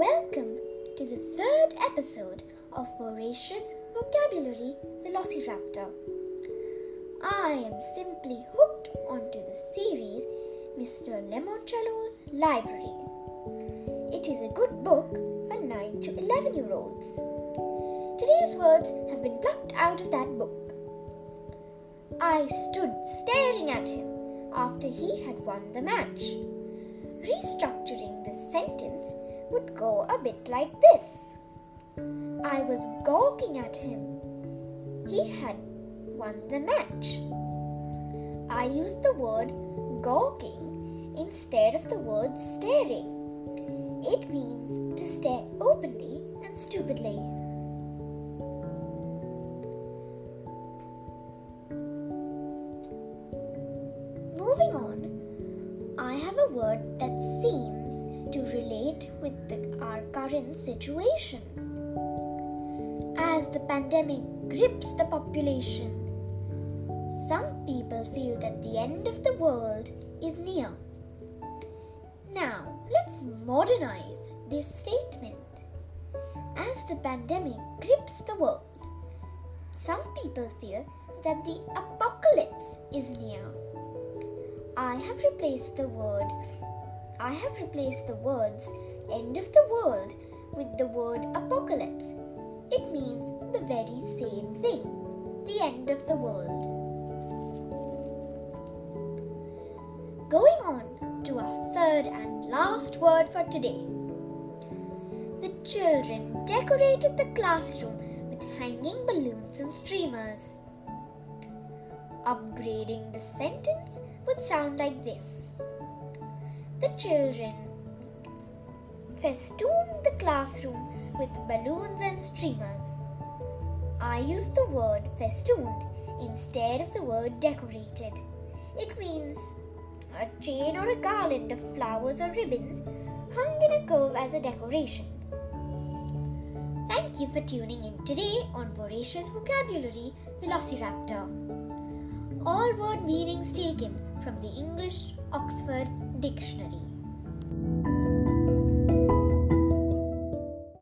Welcome to the third episode of Voracious Vocabulary Velociraptor. I am simply hooked onto the series Mr. Lemoncello's Library. It is a good book for 9 to 11 year olds. Today's words have been plucked out of that book. I stood staring at him after he had won the match. Would go a bit like this I was gawking at him. He had won the match. I used the word gawking instead of the word staring. It means to stare openly and stupidly. Moving on, I have a word that seems relate with the, our current situation. As the pandemic grips the population, some people feel that the end of the world is near. Now, let's modernize this statement. As the pandemic grips the world, some people feel that the apocalypse is near. I have replaced the word I have replaced the words end of the world with the word apocalypse. It means the very same thing the end of the world. Going on to our third and last word for today. The children decorated the classroom with hanging balloons and streamers. Upgrading the sentence would sound like this children festooned the classroom with balloons and streamers. I use the word festooned instead of the word decorated. It means a chain or a garland of flowers or ribbons hung in a curve as a decoration. Thank you for tuning in today on Voracious Vocabulary Velociraptor. All word meanings taken from the English Oxford Dictionary.